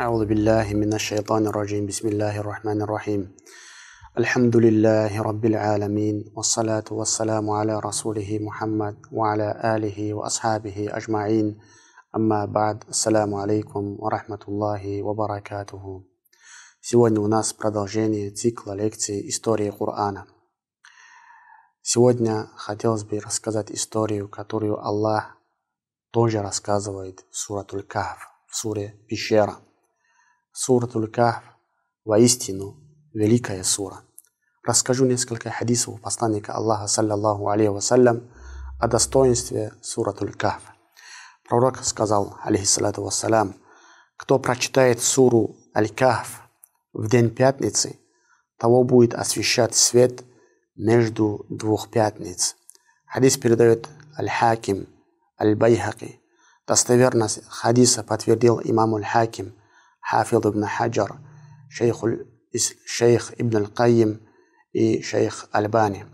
أعوذ بالله من الشيطان الرجيم بسم الله الرحمن الرحيم الحمد لله رب العالمين والصلاة والسلام على رسوله محمد وعلى آله وأصحابه أجمعين أما بعد السلام عليكم ورحمة الله وبركاته Сегодня у нас продолжение цикла лекций истории Корана. Сегодня хотелось бы рассказать историю, которую Аллах тоже рассказывает в Суратуль Кахф, в суре Пещера. Суратуль Кахф воистину великая сура. Расскажу несколько хадисов посланника Аллаха, саллаллаху алейхи вассалям, о достоинстве Суратуль Кахф. Пророк сказал, алейхиссалату вассалям, кто прочитает суру Аль-Кахф в день пятницы, того будет освещать свет между двух пятниц. Хадис передает Аль-Хаким, Аль-Байхаки. Достоверность хадиса подтвердил имам Аль-Хаким – حافظ ابن حجر شيخ шейх Ибн Аль-Кайим и шейх Альбани.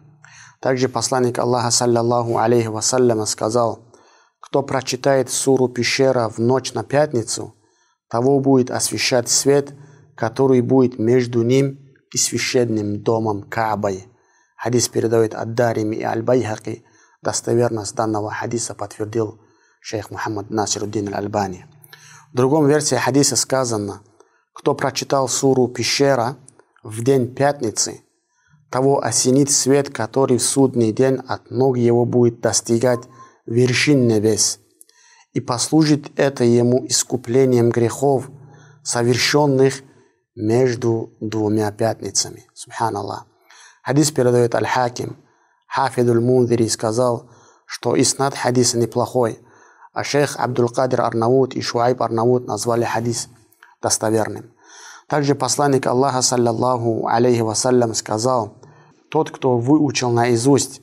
Также посланник Аллаха, саллаллаху алейхи вассаляма, сказал, кто прочитает суру пещера в ночь на пятницу, того будет освещать свет, который будет между ним и священным домом Каабой. Хадис передает Ад-Дарими и Аль-Байхаки. Достоверность данного хадиса подтвердил шейх Мухаммад Насируддин Аль-Альбани. В другом версии хадиса сказано, кто прочитал суру «Пещера» в день пятницы, того осенит свет, который в судный день от ног его будет достигать вершин небес, и послужит это ему искуплением грехов, совершенных между двумя пятницами. Субханаллах. Хадис передает Аль-Хаким. Хафидуль Мунзири сказал, что иснад хадиса неплохой – а шейх Абдул-Кадир Арнаут и Шуайб Арнаут назвали хадис достоверным. Также посланник Аллаха, саллаллаху алейхи вассалям, сказал, тот, кто выучил наизусть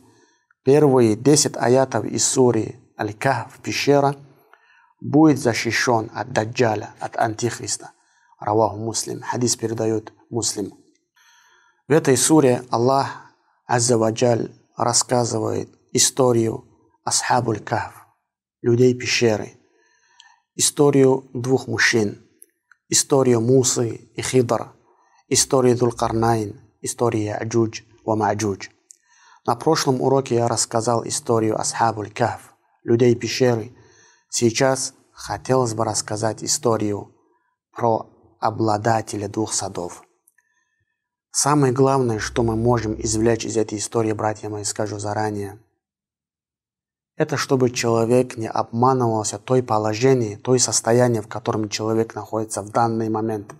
первые десять аятов из сури Аль-Кахф, пещера, будет защищен от Даджаля, от Антихриста. رواه مسلم. Хадис передает Муслим. В этой суре Аллах عز وجل рассказывает историю أصحاب الكهف людей пещеры, историю двух мужчин, историю Мусы и Хидра, историю Дулкарнайн, историю Яджудж и Маджудж. На прошлом уроке я рассказал историю أصحاب الكهف, людей пещеры. Сейчас хотелось бы рассказать историю про обладателя двух садов. Самое главное, что мы можем извлечь из этой истории, братья мои, скажу заранее – это чтобы человек не обманывался той положении, той состоянии, в котором человек находится в данный момент.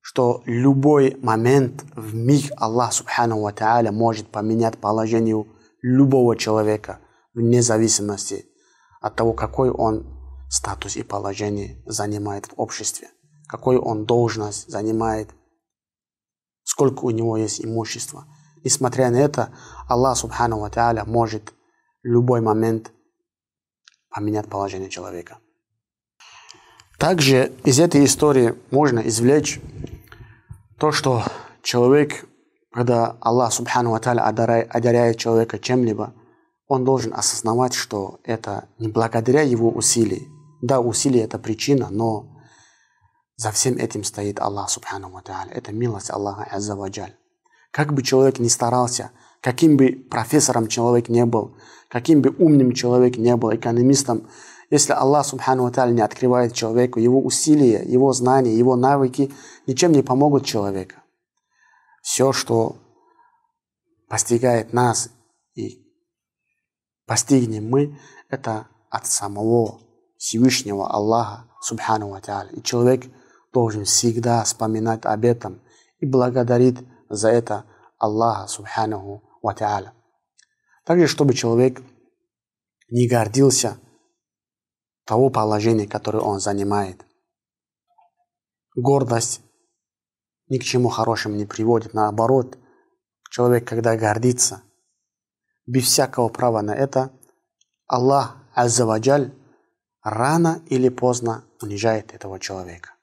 Что любой момент в миг Аллах Субхану Ва Та'аля может поменять положение любого человека вне зависимости от того, какой он статус и положение занимает в обществе, какой он должность занимает, сколько у него есть имущества – Несмотря на это, Аллах Субхану Ва может любой момент поменять положение человека. Также из этой истории можно извлечь то, что человек, когда Аллах Субхану Ва одаряет человека чем-либо, он должен осознавать, что это не благодаря его усилий. Да, усилия – это причина, но за всем этим стоит Аллах Субхану Ва. Это милость Аллаха Азза Ваджаль. Как бы человек ни старался, каким бы профессором человек не был, каким бы умным человек не был, экономистом, если Аллах Субхану не открывает человеку, его усилия, его знания, его навыки ничем не помогут человеку. Все, что постигает нас и постигнем мы, это от самого Всевышнего Аллаха Субхану И человек должен всегда вспоминать об этом и благодарить за это Аллаха Субханаху Ва Та'аля. Также, чтобы человек не гордился того положения, которое он занимает. Гордость ни к чему хорошему не приводит. Наоборот, человек, когда гордится, без всякого права на это, Аллах Аззаваджаль рано или поздно унижает этого человека.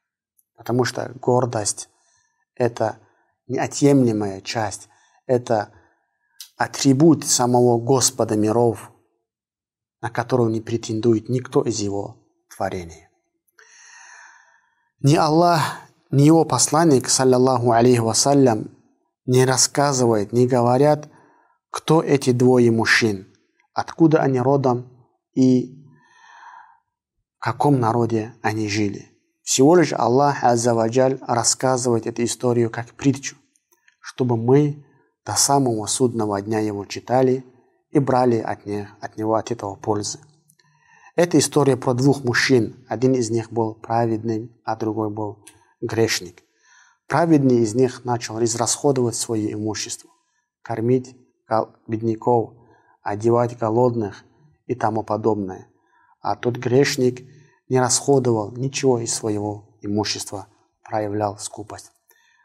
Потому что гордость – это неотъемлемая часть. Это атрибут самого Господа миров, на которого не претендует никто из его творений. Ни Аллах, ни его посланник, саллаллаху алейхи вассалям, не рассказывает, не говорят, кто эти двое мужчин, откуда они родом и в каком народе они жили. Всего лишь Аллах Аззаваджаль рассказывает эту историю как притчу, чтобы мы до самого судного дня его читали и брали от, них, от него от этого пользы. Это история про двух мужчин. Один из них был праведным, а другой был грешник. Праведный из них начал израсходовать свое имущество, кормить бедняков, одевать голодных и тому подобное. А тот грешник не расходовал ничего из своего имущества, проявлял скупость.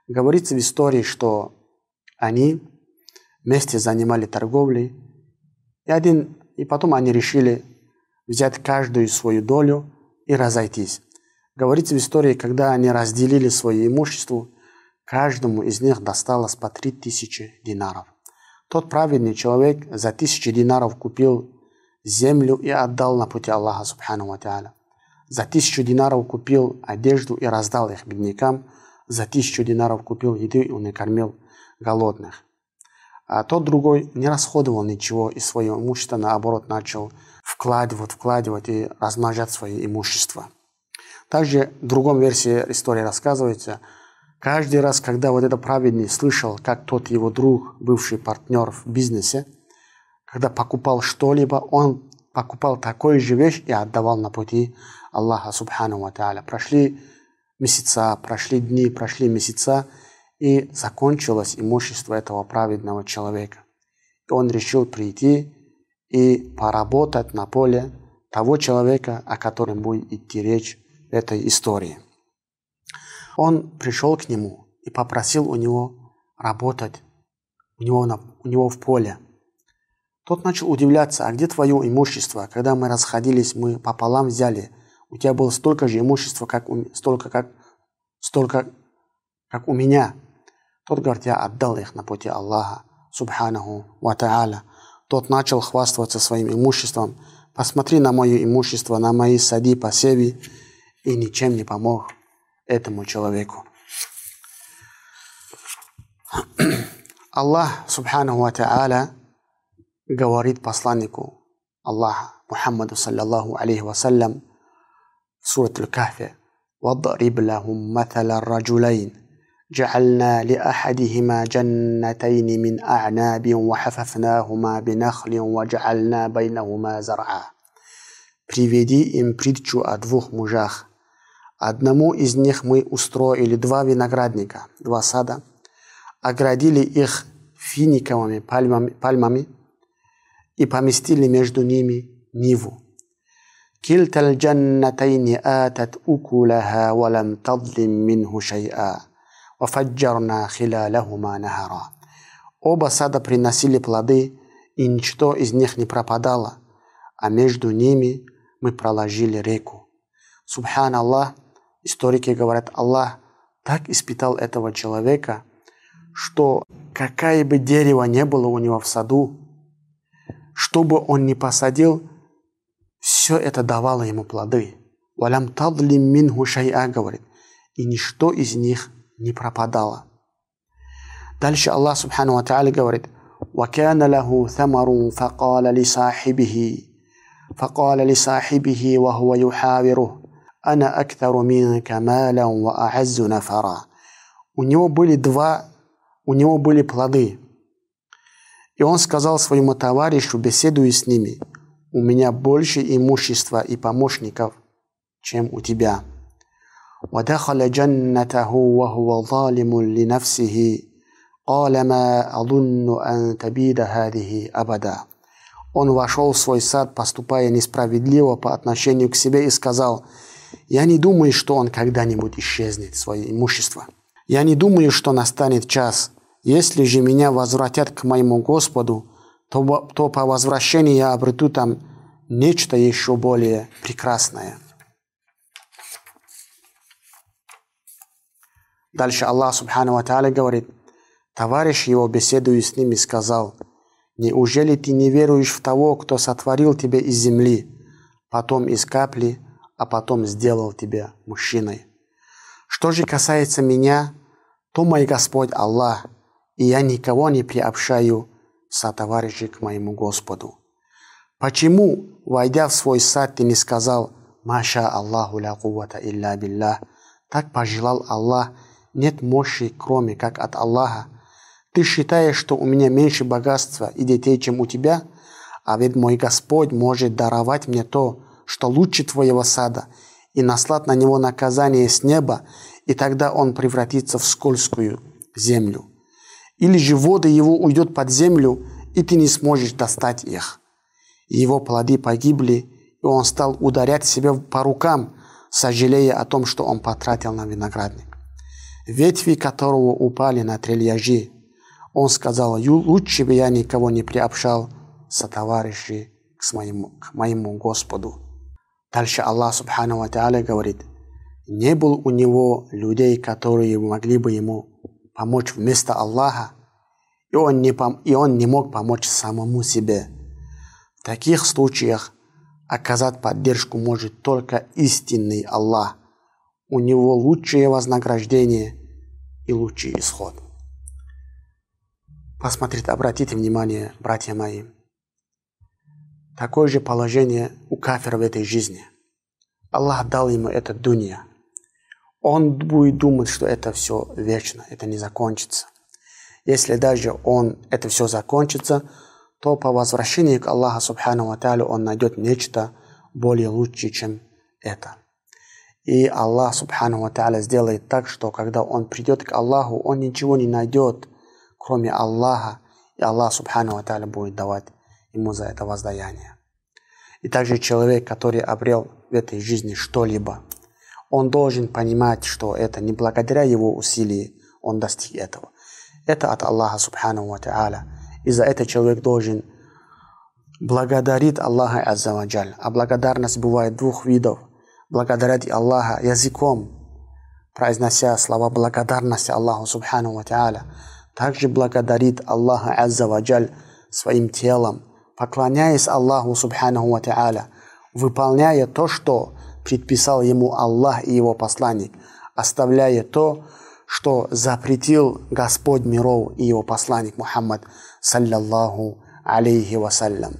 Говорится в истории, что они вместе занимали торговлей, и, один, и потом они решили взять каждую свою долю и разойтись. Говорится в истории, когда они разделили свое имущество, каждому из них досталось по три тысячи динаров. Тот праведный человек за тысячи динаров купил землю и отдал на пути Аллаха Субхану Ва За тысячу динаров купил одежду и раздал их беднякам. За тысячу динаров купил еду и накормил голодных. А тот другой не расходовал ничего из своего имущества, наоборот, начал вкладывать, вкладывать и размножать свое имущество. Также в другом версии истории рассказывается, каждый раз, когда вот этот праведный слышал, как тот его друг, бывший партнер в бизнесе, когда покупал что-либо, он покупал такую же вещь и отдавал на пути Аллаха Субхану Ва Прошли месяца, прошли дни, прошли месяца, и закончилось имущество этого праведного человека. И он решил прийти и поработать на поле того человека, о котором будет идти речь в этой истории. Он пришел к нему и попросил у него работать у него, на, у него в поле. Тот начал удивляться, а где твое имущество? Когда мы расходились, мы пополам взяли. У тебя было столько же имущества, как у, столько, как, столько, как у меня. Тот говорит, я отдал их на пути Аллаха, субханаху ва та'аля тот начал хвастаться своим имуществом. Посмотри на мое имущество, на мои сади, посеви, и ничем не помог этому человеку. Аллах, субхану ва та'аля, говорит посланнику Аллаха, Мухаммаду, саллаллаху алейхи вассалям, в сурат Аль-Кахфе, وَضْرِبْ لَهُمْ مَثَلَ الرَّجُلَيْنِ جعلنا لأحدهما جنتين من أعناب وحففناهما بنخل وجعلنا بينهما زرعا. Приведи им притчу о двух мужах. Одному из них мы устроили два виноградника, два сада, оградили их финиковыми пальмами, пальмами и поместили между ними ниву. كلتا الجنتين آتت أكلها ولم تظلم منه شيئا وَفَجَّرْنَا خِلَالَهُمَا نَهَرًا Оба сада приносили плоды, и ничто из них не пропадало, а между ними мы проложили реку. Субхан Аллах, историки говорят, Аллах так испытал этого человека, что какое бы дерево не было у него в саду, что бы он ни посадил, все это давало ему плоды. Валям тадлим минху шай'a говорит, и ничто из них не пропадало. Дальше Аллах Субхану Ва говорит, وكان له ثمر فقال لصاحبه فقال لصاحبه وهو يحاوره أنا أكثر منك مالا وأعز نفرا У него были два, у него были плоды. И он сказал своему товарищу, беседуя с ними, у меня больше имущества и помощников, чем у тебя. ودخل جنته وهو ظالم لنفسه قال ما أظن أن تبيد هذه أبدا Он вошел в свой сад, поступая несправедливо по отношению к себе, и сказал, «Я не думаю, что он когда-нибудь исчезнет, свое имущество. Я не думаю, что настанет час. Если же меня возвратят к моему Господу, то, то по возвращении я обрету там нечто еще более прекрасное». Дальше Аллах Субхану Ва говорит, товарищ его, беседуя с ними, сказал, «Неужели ты не веруешь в того, кто сотворил тебя из земли, потом из капли, а потом сделал тебя мужчиной?» Что же касается меня, то мой Господь Аллах, и я никого не приобщаю сотоварищей к моему Господу. Почему, войдя в свой сад, ты не сказал «Маша Аллаху ля кувата илля биллах» Так пожелал Аллах, нет мощи, кроме как от Аллаха. Ты считаешь, что у меня меньше богатства и детей, чем у тебя? А ведь мой Господь может даровать мне то, что лучше твоего сада, и наслать на него наказание с неба, и тогда он превратится в скользкую землю. Или же воды его уйдет под землю, и ты не сможешь достать их. Его плоды погибли, и он стал ударять себя по рукам, сожалея о том, что он потратил на виноградник. Ветви которого упали на трильяжи, он сказал, лучше бы я никого не приобщал со товарищей к моему, к моему Господу. Дальше Аллах Субхану Ва говорит, не было у него людей, которые могли бы ему помочь вместо Аллаха, и он не, пом- и он не мог помочь самому себе. В таких случаях оказать поддержку может только истинный Аллах. У него лучшее вознаграждение и лучший исход. Посмотрите, обратите внимание, братья мои. Такое же положение у кафира в этой жизни. Аллах дал ему это дунья. Он будет думать, что это все вечно, это не закончится. Если даже он, это все закончится, то по возвращении к Аллаху Субхану Ва он найдет нечто более лучшее, чем это. И Аллах Субхану Ва сделает так, что когда он придет к Аллаху, он ничего не найдет, кроме Аллаха, и Аллах Субхану Ва будет давать ему за это воздаяние. И также человек, который обрел в этой жизни что-либо, он должен понимать, что это не благодаря его усилиям он достиг этого. Это от Аллаха Субхану Ва и за это человек должен благодарить Аллаха Аззаваджаль. А благодарность бывает двух видов. Благодарить Аллаха языком, произнося слова благодарности Аллаху Субхану Ва Также благодарит Аллаха Аззаваджаль своим телом, поклоняясь Аллаху Субхану Ва выполняя то, что предписал ему Аллах и его посланник, оставляя то, что запретил Господь миров и его посланник Мухаммад, саллаллаху алейхи вассалям.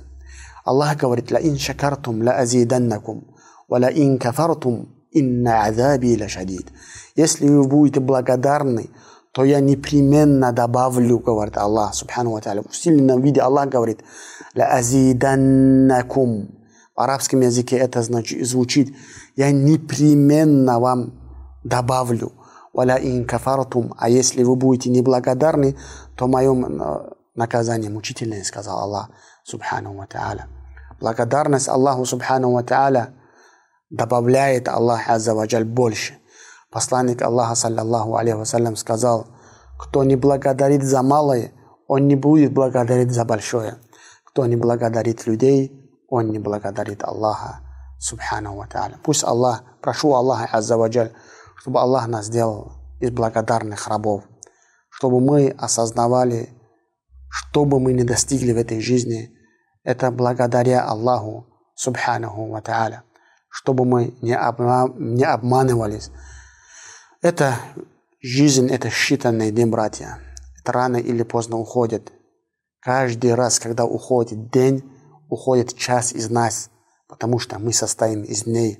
Аллах говорит, «Ла ин шакартум ла азиданнакум, ва ла ин кафартум, инна азаби ла шадид». Если вы будете благодарны, то я непременно добавлю, говорит Аллах, субхану ва та'аля. В усиленном виде Аллах говорит, «Ла азиданнакум». В арабском языке это значит, звучит, я непременно вам добавлю. «Валя ин кафартум». А если вы будете неблагодарны, то мое наказание мучительное, сказал Аллах, субхану ва. Благодарность Аллаху субхану ва добавляет Аллах Аззаваджаль больше. Посланник Аллаха, саллаллаху алейхи вассалям, сказал, кто не благодарит за малое, он не будет благодарить за большое. Кто не благодарит людей, он не благодарит Аллаха, субхану ва. Пусть Аллах, прошу Аллаха Аззаваджаль, чтобы Аллах нас сделал из благодарных рабов, чтобы мы осознавали, что бы мы ни достигли в этой жизни, это благодаря Аллаху, субханаху ва чтобы мы не, обма не обманывались. Это жизнь, это считанные дни, братья. Это рано или поздно уходит. Каждый раз, когда уходит день, уходит час из нас, потому что мы состоим из дней.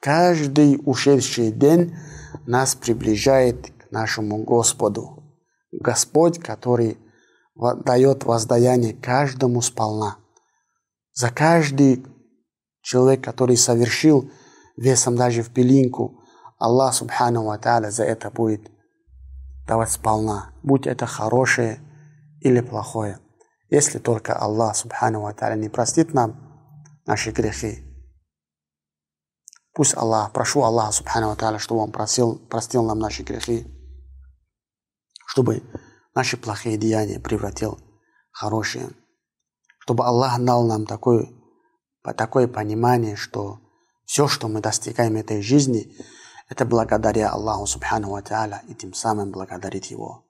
Каждый ушедший день нас приближает к нашему Господу. Господь, который дает воздаяние каждому сполна. За каждый человек, который совершил весом даже в пилинку, Аллах Субхану Ва за это будет давать сполна, будь это хорошее или плохое. Если только Аллах Субхану Ва не простит нам наши грехи, Пусть Аллах, прошу Аллаха Субхану Тааля, чтобы Он простил, простил нам наши грехи, чтобы наши плохие деяния превратил в хорошие, чтобы Аллах дал нам такое, такое понимание, что все, что мы достигаем этой жизни, это благодаря Аллаху Субхану Ва и тем самым благодарить Его.